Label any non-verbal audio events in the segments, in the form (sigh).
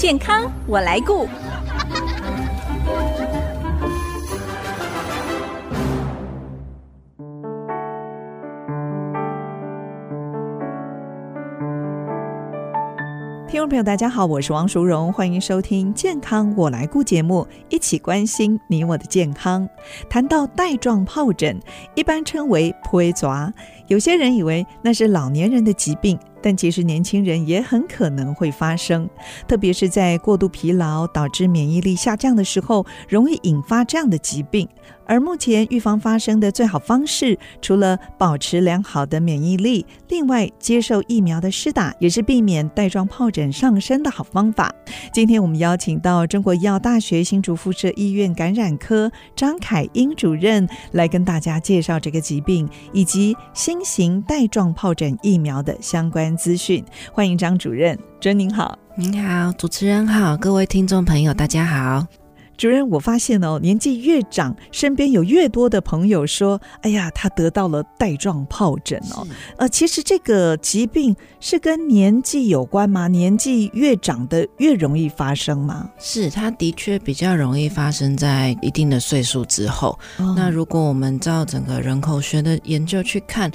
健康我来顾。听众朋友，大家好，我是王淑荣，欢迎收听《健康我来顾》节目，一起关心你我的健康。谈到带状疱疹，一般称为“皮蛇”，有些人以为那是老年人的疾病。但其实年轻人也很可能会发生，特别是在过度疲劳导致免疫力下降的时候，容易引发这样的疾病。而目前预防发生的最好方式，除了保持良好的免疫力，另外接受疫苗的施打，也是避免带状疱疹上升的好方法。今天我们邀请到中国医药大学新竹附设医院感染科张凯英主任来跟大家介绍这个疾病以及新型带状疱疹疫苗的相关资讯，欢迎张主任。主任您好，您好，主持人好，各位听众朋友，大家好。主任，我发现哦，年纪越长，身边有越多的朋友说：“哎呀，他得到了带状疱疹哦。”呃，其实这个疾病是跟年纪有关吗？年纪越长的越容易发生吗？是，它的确比较容易发生在一定的岁数之后。哦。那如果我们照整个人口学的研究去看。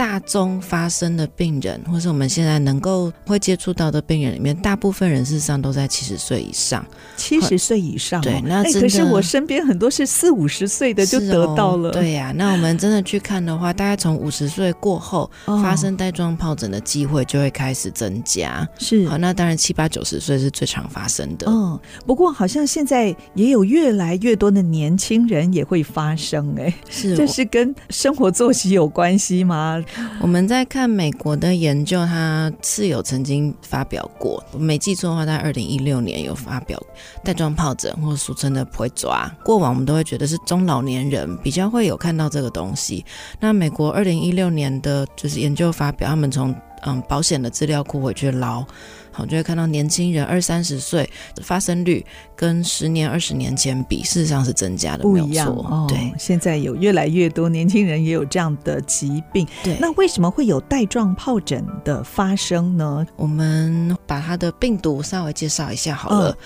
大宗发生的病人，或是我们现在能够会接触到的病人里面，大部分人事实上都在七十岁以上。七十岁以上，哦，对，那可是我身边很多是四五十岁的就得到了。哦，对呀，啊，那我们真的去看的话，大概从五十岁过后，发生带状疱疹的机会就会开始增加。是，好，那当然七八九十岁是最常发生的。嗯，不过好像现在也有越来越多的年轻人也会发生，哎，是，这是跟生活作息有关系吗？(laughs) 我们在看美国的研究，它是有曾经发表过，我没记错的话，在二零一六年有发表带状疱疹，或俗称的不会抓。过往我们都会觉得是中老年人比较会有看到这个东西。那美国二零一六年的就是研究发表，他们从嗯保险的资料库回去捞。好，就会看到年轻人二三十岁的发生率跟十年、二十年前比，事实上是增加的，不一样。哦，对，现在有越来越多年轻人也有这样的疾病。对，那为什么会有带状疱疹的发生呢？我们把它的病毒稍微介绍一下好了。嗯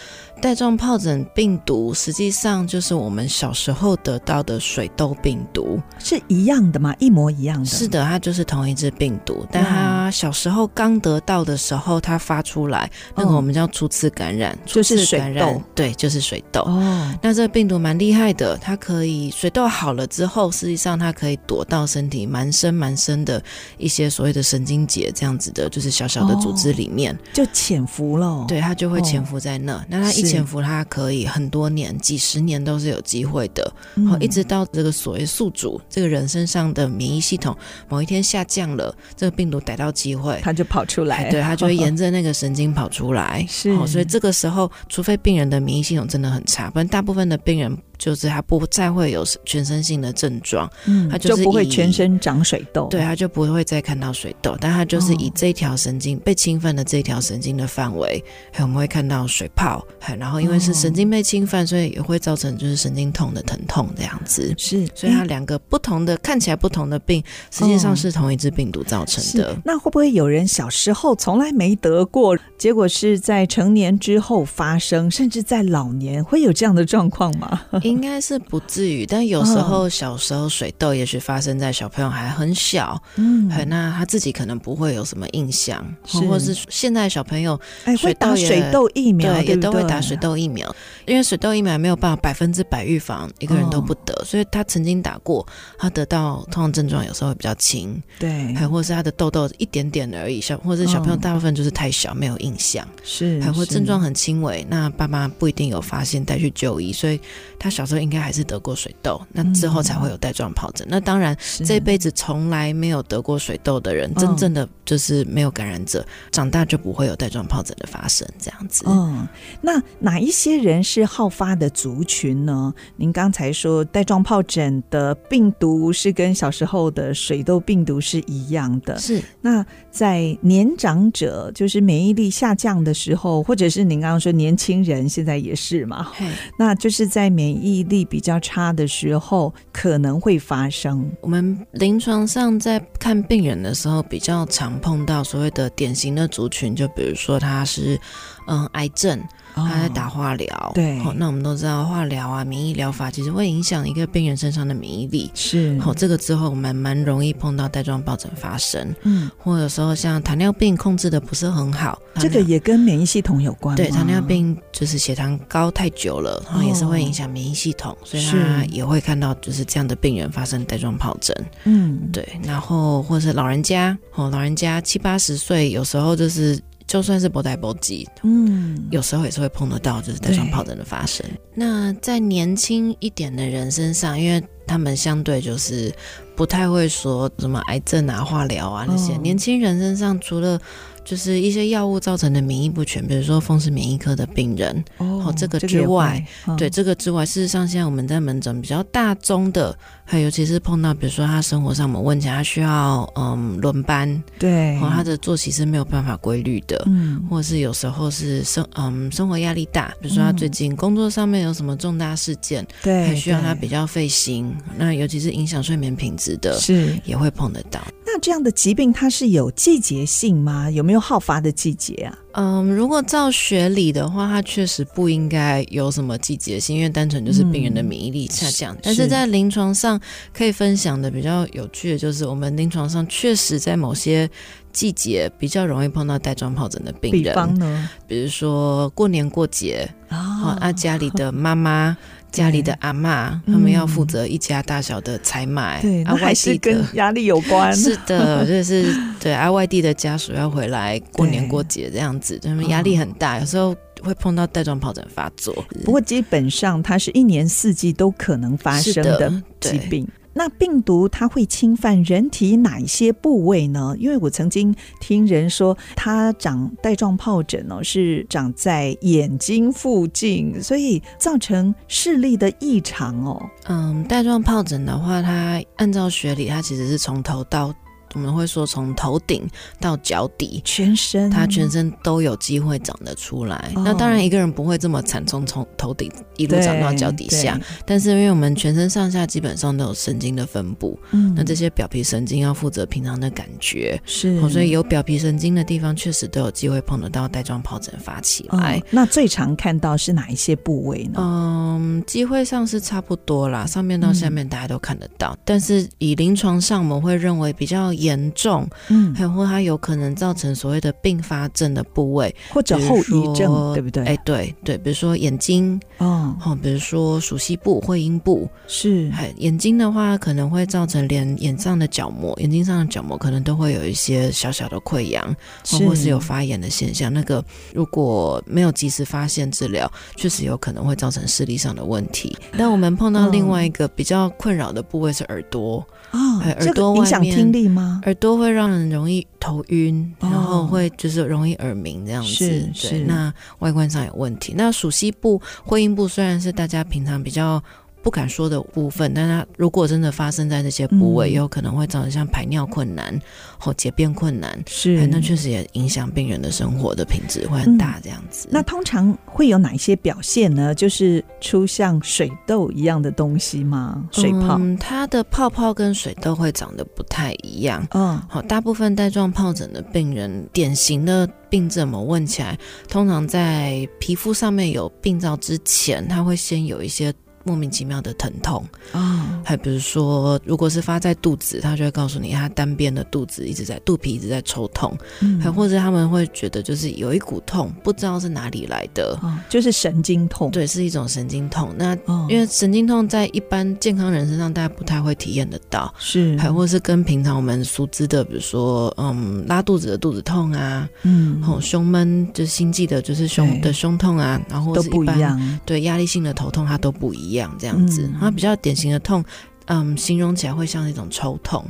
带状疱疹病毒实际上就是我们小时候得到的水痘病毒，是一样的吗？一模一样的。是的，它就是同一只病毒，但它小时候刚得到的时候，它发出来，那个我们叫初次感染，初次感染，就是水痘，对，就是水痘。哦，那这个病毒蛮厉害的，它可以水痘好了之后，实际上它可以躲到身体蛮深蛮深的一些所谓的神经节这样子的，就是小小的组织里面，哦、就潜伏了。对，它就会潜伏在那。哦、那它一潜伏它可以很多年、几十年都是有机会的，好、嗯，一直到这个所谓宿主这个人身上的免疫系统某一天下降了，这个病毒逮到机会，它就跑出来，对，它就会沿着那个神经跑出来，是，所以这个时候，除非病人的免疫系统真的很差，不然大部分的病人。就是他不再会有全身性的症状，嗯，他就，就不会全身长水痘，对，他就不会再看到水痘，但他就是以这条神经、哦、被侵犯的这条神经的范围，还有我们会看到水泡，然后因为是神经被侵犯，所以也会造成就是神经痛的疼痛这样子，是，所以它两个不同的看起来不同的病，实际上是同一只病毒造成的。哦、那会不会有人小时候从来没得过，结果是在成年之后发生，甚至在老年会有这样的状况吗？(laughs) (laughs) 应该是不至于，但有时候小时候水痘也许发生在小朋友还很小，嗯，那他自己可能不会有什么印象，是。或者是现在小朋友会打水痘疫苗，对，也都会打水痘疫苗，因为水痘疫苗没有办法百分之百预防一个人都不得，哦，所以他曾经打过，他得到通常症状有时候会比较轻，对，还或是他的痘痘一点点而已，小或者小朋友大部分就是太小没有印象，是，还会症状很轻微，那爸妈不一定有发现带去就医，所以他小。时候应该还是得过水痘，那之后才会有带状疱疹。嗯、那当然，这辈子从来没有得过水痘的人，真正的就是没有感染者，长大就不会有带状疱疹的发生。这样子。嗯，那哪一些人是好发的族群呢？您刚才说带状疱疹的病毒是跟小时候的水痘病毒是一样的。是。那在年长者，就是免疫力下降的时候，或者是您刚刚说年轻人现在也是嘛？那就是在免疫。力比较差的时候可能会发生。我们临床上在看病人的时候，比较常碰到所谓的典型的族群，就比如说他是嗯癌症，他在打化疗。哦、对，好，那我们都知道化疗啊，免疫疗法其实会影响一个病人身上的免疫力。是，好，这个之后我们蛮容易碰到带状疱疹发生。嗯，或者说像糖尿病控制的不是很好，这个也跟免疫系统有关。对，糖尿病就是血糖高太久了，然后也是会影响免疫系统，哦、所以他也会看到就是这样的病人发生带状疱疹。嗯，对，然后或者是老人家，哦，老人家七八十岁，有时候就是。就算是不带不急，嗯，有时候也是会碰得到，就是带状疱疹的发生。那在年轻一点的人身上，因为他们相对就是不太会说什么癌症啊、化疗啊那些，哦、年轻人身上除了。就是一些药物造成的免疫不全，比如说风湿免疫科的病人哦，这个之外，这个哦、对这个之外，事实上现在我们在门诊比较大宗的，还尤其是碰到比如说他生活上我们问起来他需要嗯轮班，对，和他的作息是没有办法规律的，嗯，或者是有时候是生嗯生活压力大，比如说他最近工作上面有什么重大事件，对，还需要他比较费心，那尤其是影响睡眠品质的，是。也会碰得到。那这样的疾病它是有季节性吗？有没有好发的季节啊？嗯，如果照学理的话，它确实不应该有什么季节性，因为单纯就是病人的免疫力下降。嗯、但是在临床上可以分享的比较有趣的就是，我们临床上确实在某些季节比较容易碰到带状疱疹的病人。比方呢？比如说过年过节啊，啊家里的妈妈。家里的阿嬷，他们要负责一家大小的采买，对，啊，还是跟压力有关。是的，(laughs) 就是对啊，外地的家属要回来过年过节这样子，他们压力很大，有时候会碰到带状疱疹发作。不过基本上，它是一年四季都可能发生的疾病。那病毒它会侵犯人体哪一些部位呢？因为我曾经听人说，它长带状疱疹哦，是长在眼睛附近，所以造成视力的异常哦。嗯，带状疱疹的话，它按照学理，它其实是从头到。我们会说，从头顶到脚底，全身，它全身都有机会长得出来。哦、那当然，一个人不会这么惨，从从头顶一路长到脚底下。但是，因为我们全身上下基本上都有神经的分布，嗯，那这些表皮神经要负责平常的感觉，是，所以有表皮神经的地方，确实都有机会碰得到带状疱疹发起来。哦、那最常看到是哪一些部位呢？嗯，机会上是差不多啦，上面到下面大家都看得到。嗯、但是以临床上，我们会认为比较。严重，嗯，还有或它有可能造成所谓的并发症的部位，或者后遗症，对不对？哎，对对，比如说眼睛，哦，好，比如说鼠蹊部、会阴部，是，眼睛的话可能会造成连眼上的角膜、眼睛上的角膜可能都会有一些小小的溃疡，是或是有发炎的现象。那个如果没有及时发现治疗，确实有可能会造成视力上的问题。但我们碰到另外一个比较困扰的部位是耳朵。哦，耳朵影响听力吗？耳朵会让人容易头晕，然后会就是容易耳鸣这样子。是是，那外观上有问题。那属西部、会阴部虽然是大家平常比较。不敢说的部分，但它如果真的发生在这些部位，嗯、也有可能会造成像排尿困难或解便困难，是，那确实也影响病人的生活的品质会很大。这样子、嗯，那通常会有哪一些表现呢？就是出像水痘一样的东西吗？水泡？嗯，它的泡泡跟水痘会长得不太一样。嗯，好，大部分带状疱疹的病人，典型的病症，我问起来，通常在皮肤上面有病灶之前，它会先有一些。莫名其妙的疼痛。啊，还比如说，如果是发在肚子，他就会告诉你，他单边的肚子一直在肚皮一直在抽痛，嗯，还或者他们会觉得就是有一股痛，不知道是哪里来的，哦，就是神经痛，对，是一种神经痛。那因为神经痛在一般健康人身上，大家不太会体验得到，是，还或是跟平常我们熟知的，比如说嗯拉肚子的肚子痛啊，嗯，吼胸闷就是心悸的，就是胸的胸痛啊，然后是都不一样，对压力性的头痛，它都不一样。样这样子，它比较典型的痛，嗯，形容起来会像那种抽痛。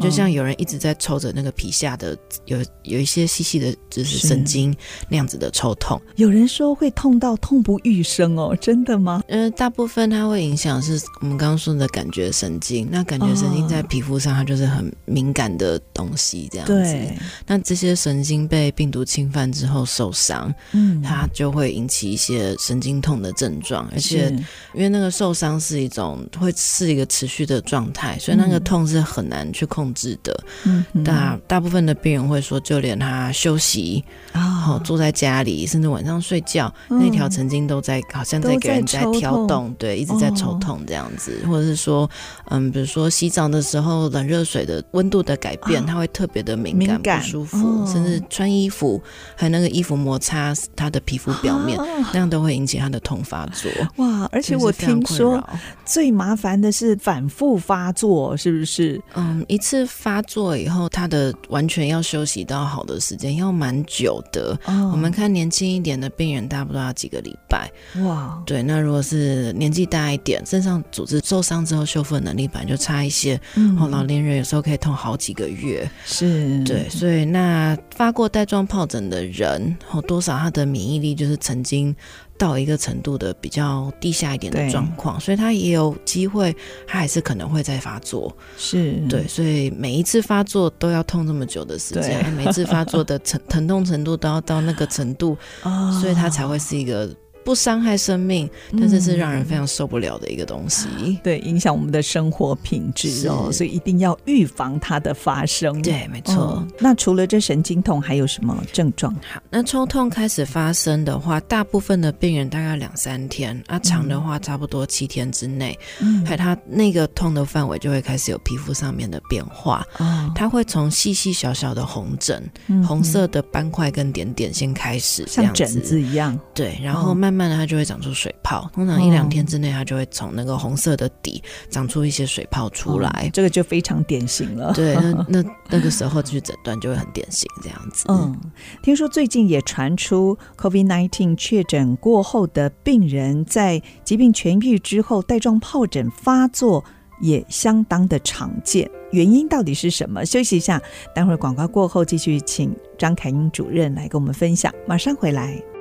就像有人一直在抽着那个皮下的有有一些细细的，就是神经那样子的抽痛。有人说会痛到痛不欲生哦，真的吗？呃，大部分它会影响是我们刚刚说的感觉神经。那感觉神经在皮肤上，它就是很敏感的东西，这样子。对。那这些神经被病毒侵犯之后受伤，嗯，它就会引起一些神经痛的症状，而且因为那个受伤是一种会是一个持续的状态，所以那个痛是很难去控制的，嗯，大大部分的病人会说，就连他休息啊，后坐在家里，甚至晚上睡觉，嗯、那条曾经都在好像在给人在挑动，对，一直在抽痛这样子，哦、或者是说，嗯，比如说洗澡的时候冷热水的温度的改变，它会特别的敏感，不舒服，哦、甚至穿衣服还有那个衣服摩擦他的皮肤表面，哦、那样都会引起他的痛发作。哇，而且我听说最麻烦的是反复发作，是不是？嗯，一次发作以后，他的完全要休息到好的时间要蛮久的。哦、我们看年轻一点的病人，大不多要几个礼拜。哇，对，那如果是年纪大一点，身上组织受伤之后修复能力本来就差一些，嗯，老年人有时候可以痛好几个月。是，对，所以那发过带状疱疹的人，哦，多少他的免疫力就是曾经。到一个程度的比较低下一点的状况，所以他也有机会，他还是可能会再发作。是对，所以每一次发作都要痛这么久的时间，每一次发作的 (laughs) 疼疼痛程度都要到那个程度，哦、所以他才会是一个。不伤害生命，但是是让人非常受不了的一个东西，嗯、(gasps) 对，影响我们的生活品质哦，所以一定要预防它的发生。对，没错、哦。那除了这神经痛，还有什么症状？好，那抽痛开始发生的话，大部分的病人大概两三天，啊，长的话差不多七天之内，嗯，还有他那个痛的范围就会开始有皮肤上面的变化，哦，它会从细细小小的红疹、嗯、红色的斑块跟点点先开始，像疹子一样，对，然后慢慢。慢慢的，它就会长出水泡。通常一两天之内，它就会从那个红色的底长出一些水泡出来。哦、这个就非常典型了。对，那 (laughs) 那那个时候去诊断就会很典型这样子。嗯，听说最近也传出 COVID-19 确诊过后的病人，在疾病痊愈之后，带状疱疹发作也相当的常见。原因到底是什么？休息一下，待会儿广告过后继续请张凯英主任来跟我们分享。马上回来。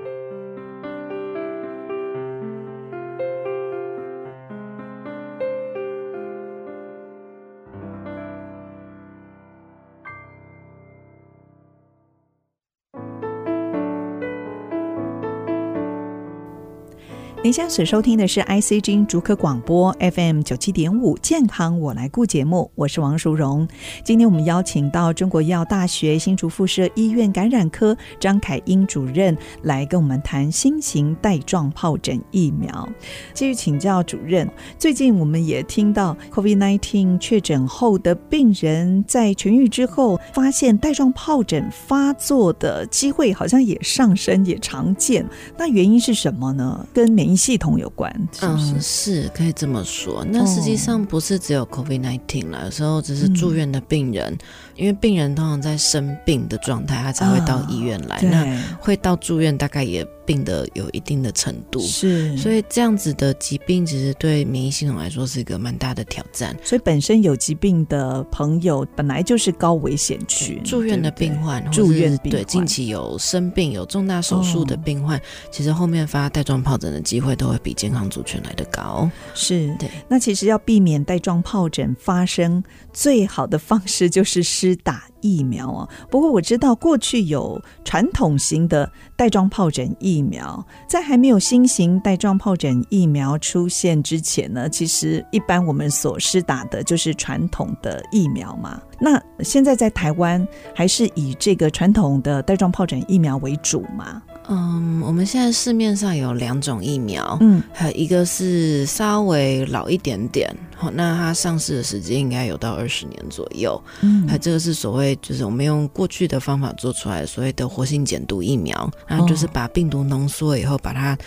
您现在所收听的是 ICG 竹科广播 FM 九七点五健康我来顾节目，我是王淑荣。今天我们邀请到中国医药大学新竹附设医院感染科张凯英主任来跟我们谈新型带状疱疹疫苗。继续请教主任，最近我们也听到 COVID-19 确诊后的病人在痊愈之后，发现带状疱疹发作的机会好像也上升，也常见。那原因是什么呢？跟免系统有关，是不是？嗯，是可以这么说。那实际上不是只有 COVID-19 了，有时候只是住院的病人，嗯、因为病人通常在生病的状态，他才会到医院来。啊、那会到住院，大概也。病的有一定的程度，是，所以这样子的疾病其实对免疫系统来说是一个蛮大的挑战。所以本身有疾病的朋友本来就是高危险区，住院的病患，对对住院病患对近期有生病有重大手术的病患，哦、其实后面发带状疱疹的机会都会比健康族群来的高。是对，那其实要避免带状疱疹发生，最好的方式就是施打疫苗啊。不过我知道过去有传统型的带状疱疹疫苗，在还没有新型带状疱疹疫苗出现之前呢，其实一般我们所施打的就是传统的疫苗嘛。那现在在台湾还是以这个传统的带状疱疹疫苗为主吗？嗯，我们现在市面上有两种疫苗，嗯，还有一个是稍微老一点点，好，那它上市的时间应该有到二十年左右，嗯，还有这个是所谓就是我们用过去的方法做出来的所谓的活性减毒疫苗，然后就是把病毒浓缩以后把它。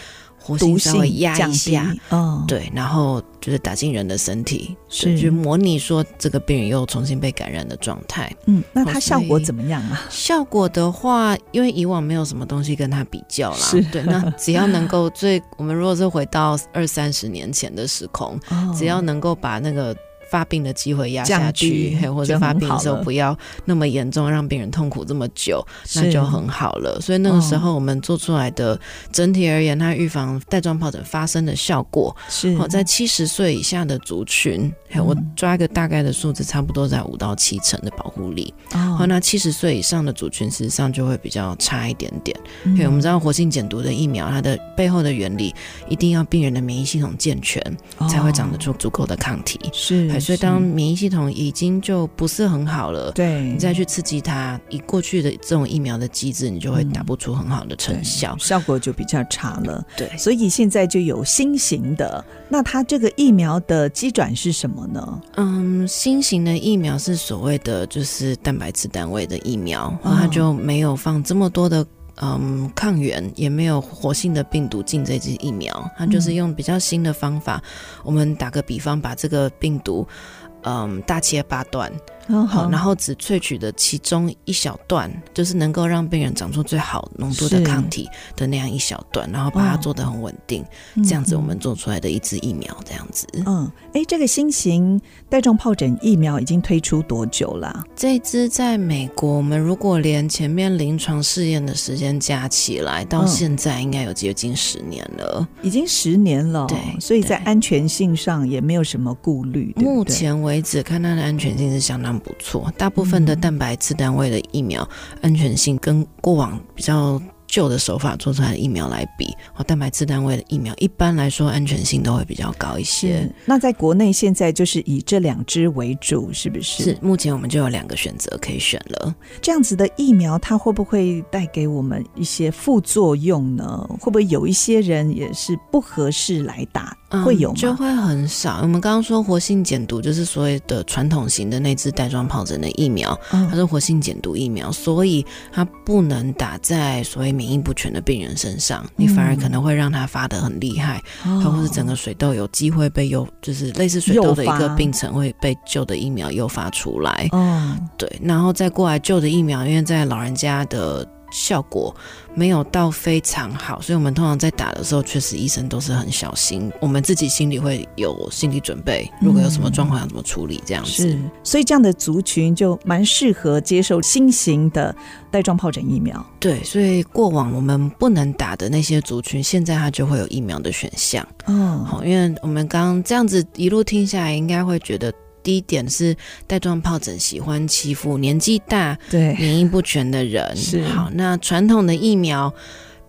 活性稍微压一下，嗯，对，然后就是打进人的身体，是去模拟说这个病人又重新被感染的状态。嗯，那它效果怎么样啊？效果的话，因为以往没有什么东西跟它比较啦，是对，那只要能够最，我们如果是回到二三十年前的时空，哦、只要能够把那个。发病的机会压下去，或者发病的时候不要那么严重，让病人痛苦这么久，那就很好了。所以那个时候我们做出来的整体而言，它预防带状疱疹发生的效果是，在七十岁以下的族群，我抓一个大概的数字，差不多在五到七成的保护力。哦，那七十岁以上的族群，实际上就会比较差一点点。因为我们知道活性减毒的疫苗，它的背后的原理，一定要病人的免疫系统健全，才会长得出足够的抗体。是。所以当免疫系统已经就不是很好了，对，你再去刺激它，以过去的这种疫苗的机制，你就会打不出很好的成效，效果就比较差了。对，所以现在就有新型的，那它这个疫苗的基转是什么呢？嗯，新型的疫苗是所谓的就是蛋白质单位的疫苗，然后它就没有放这么多的。嗯，抗原也没有活性的病毒进这支疫苗，它就是用比较新的方法。嗯、我们打个比方，把这个病毒，嗯，大切八段。Oh, 好，然后只萃取的其中一小段，就是能够让病人长出最好浓度的抗体的那样一小段，然后把它做的很稳定，哦、这样子我们做出来的一支疫苗，这样子。嗯，哎，这个新型带状疱疹疫苗已经推出多久了？这支在美国，我们如果连前面临床试验的时间加起来，到现在应该有接近十年了，已经十年了。对，所以在安全性上也没有什么顾虑。对对目前为止，看它的安全性是相当。不错，大部分的蛋白质单位的疫苗安全性跟过往比较旧的手法做出来的疫苗来比，哦，蛋白质单位的疫苗一般来说安全性都会比较高一些。那在国内现在就是以这两支为主，是不是？是，目前我们就有两个选择可以选了。这样子的疫苗，它会不会带给我们一些副作用呢？会不会有一些人也是不合适来打？会有吗？就会很少。我们刚刚说活性减毒，就是所谓的传统型的那支带状疱疹的疫苗，它是活性减毒疫苗，所以它不能打在所谓免疫不全的病人身上，你反而可能会让他发得很厉害，或是整个水痘有机会被诱，就是类似水痘的一个病程会被旧的疫苗诱发出来。对，然后再过来旧的疫苗，因为在老人家的。效果没有到非常好，所以我们通常在打的时候，确实医生都是很小心，我们自己心里会有心理准备，如果有什么状况要怎么处理这样子。是，所以这样的族群就蛮适合接受新型的带状疱疹疫苗。对，所以过往我们不能打的那些族群，现在它就会有疫苗的选项。嗯，好，因为我们刚刚这样子一路听下来，应该会觉得。第一点是带状疱疹喜欢欺负年纪大、对免疫不全的人。是好，那传统的疫苗。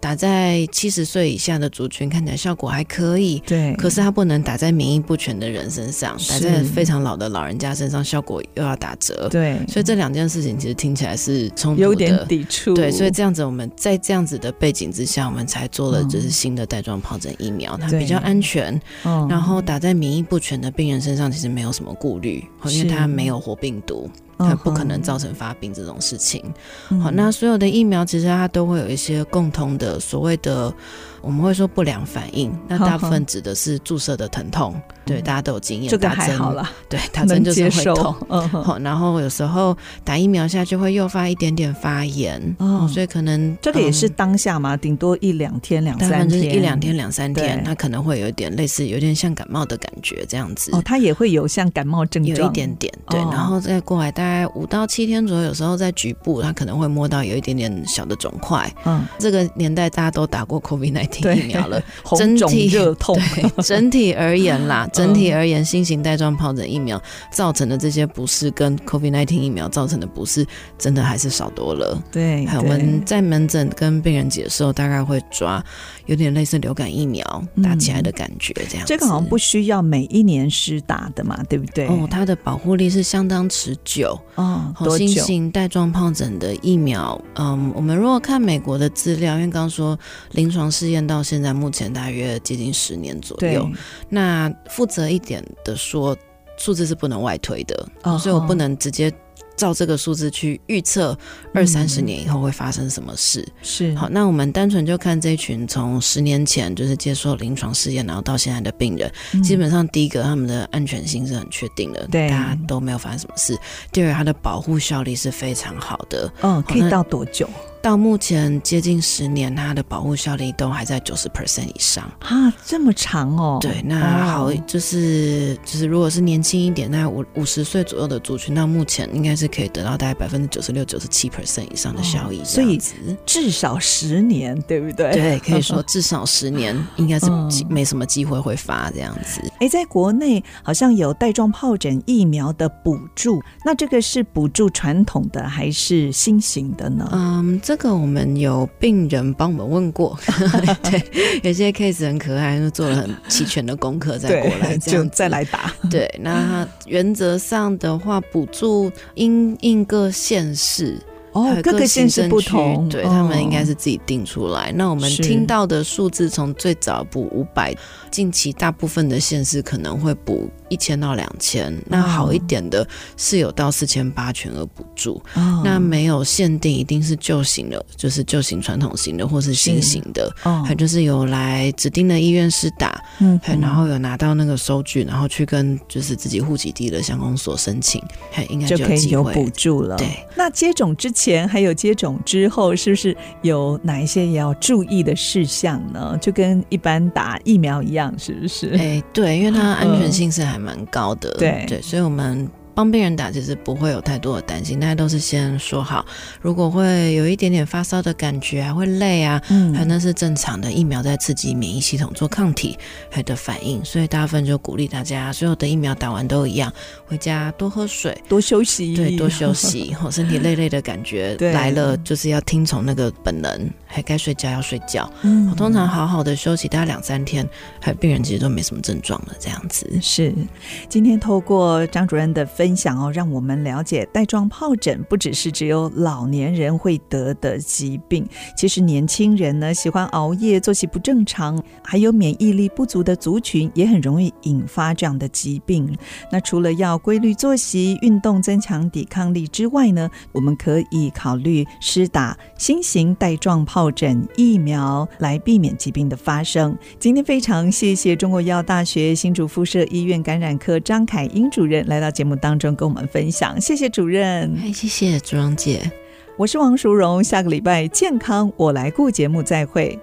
打在七十岁以下的族群看起来效果还可以，对。可是它不能打在免疫不全的人身上，打在非常老的老人家身上效果又要打折，对。所以这两件事情其实听起来是冲突的，有点抵触。对，所以这样子我们在这样子的背景之下，我们才做了就是新的带状疱疹疫苗，它比较安全。然后打在免疫不全的病人身上，其实没有什么顾虑，因为它没有活病毒。它不可能造成发病这种事情。嗯、好，那所有的疫苗其实它都会有一些共同的所谓的。我们会说不良反应，那大部分指的是注射的疼痛。对，大家都有经验，这个还好了，(laughs) 对，(laughs) 打针就是会痛。嗯，然后有时候打疫苗下就会诱发一点点发炎，哦，所以可能这个也是当下嘛，顶多一两天、两三天，一两天、两三天，它可能会有一点类似，有点像感冒的感觉这样子。哦，它也会有像感冒症状，有一点点，对，然后再过来大概五到七天左右，有时候在局部，它可能会摸到有一点点小的肿块。嗯，这个年代大家都打过 COVID-19。疫苗了，(laughs) 红肿热痛。(laughs) 整体而言啦，整体而言，新型带状疱疹疫苗造成的这些不适，跟 COVID-19 疫苗造成的不适，真的还是少多了。对，我们在门诊跟病人解释，大概会抓有点类似流感疫苗打起来的感觉，这样、嗯。这个好像不需要每一年施打的嘛，对不对？哦，它的保护力是相当持久。哦，多？新型带状疱疹的疫苗，嗯，我们如果看美国的资料，因为刚刚说临床试验到现在目前大约接近十年左右。对那负责一点的说，数字是不能外推的，哦、所以我不能直接。照这个数字去预测二三十年以后会发生什么事。是好，那我们单纯就看这一群从十年前就是接受临床试验，然后到现在的病人，嗯、基本上第一个他们的安全性是很确定的，对，大家都没有发生什么事。第二，它的保护效力是非常好的。嗯，可以到多久？到目前接近十年，它的保护效力都还在九十 percent 以上啊，这么长哦。对，那好，就是就是，如果是年轻一点，那五五十岁左右的族群，到目前应该是可以得到大概百分之九十六、九十七 percent 以上的效益，所以至少十年，对不对？对，可以说 (laughs) 至少十年应该是没什么机会会发这样子。哎，在国内好像有带状疱疹疫苗的补助，那这个是补助传统的还是新型的呢？嗯，这。这个我们有病人帮我们问过，(laughs) (laughs) 对，有些 case 很可爱，就做了很齐全的功课再过来，(laughs) 这样就再来打。对，那原则上的话，补助因应各县市。哦，各个县市不同，对、哦、他们应该是自己定出来。那我们听到的数字，从最早补五百，近期大部分的县市可能会补一千到两千。那好一点的是有到四千八全额补助。哦、那没有限定，一定是旧型的，就是旧型传统型的，或是新型的。哦，还就是有来指定的医院施打，嗯，还然后有拿到那个收据，然后去跟就是自己户籍地的乡公所申请，还应该就，就可以有补助了。对，那接种之前。还有接种之后，是不是有哪一些也要注意的事项呢？就跟一般打疫苗一样，是不是？哎，对，因为它安全性是还蛮高的，嗯、对对，所以我们。帮病人打其实不会有太多的担心，大家都是先说好，如果会有一点点发烧的感觉啊，会累啊，嗯，还那是正常的，疫苗在刺激免疫系统做抗体还的反应，所以大部分就鼓励大家，所有的疫苗打完都一样，回家多喝水，多休息，对，多休息，(laughs) 后身体累累的感觉来了，就是要听从那个本能，还该睡觉要睡觉，嗯，我通常好好的休息大概两三天，还病人其实都没什么症状了，这样子是。今天透过张主任的分。分享哦，让我们了解带状疱疹不只是只有老年人会得的疾病，其实年轻人呢喜欢熬夜、作息不正常，还有免疫力不足的族群也很容易引发这样的疾病。那除了要规律作息、运动增强抵抗力之外呢，我们可以考虑施打新型带状疱疹疫苗来避免疾病的发生。今天非常谢谢中国医药大学新竹附设医院感染科张凯英主任来到节目当中。中跟我们分享，谢谢主任。嗨，谢谢朱荣姐，我是王淑荣，下个礼拜健康我来顾节目再会。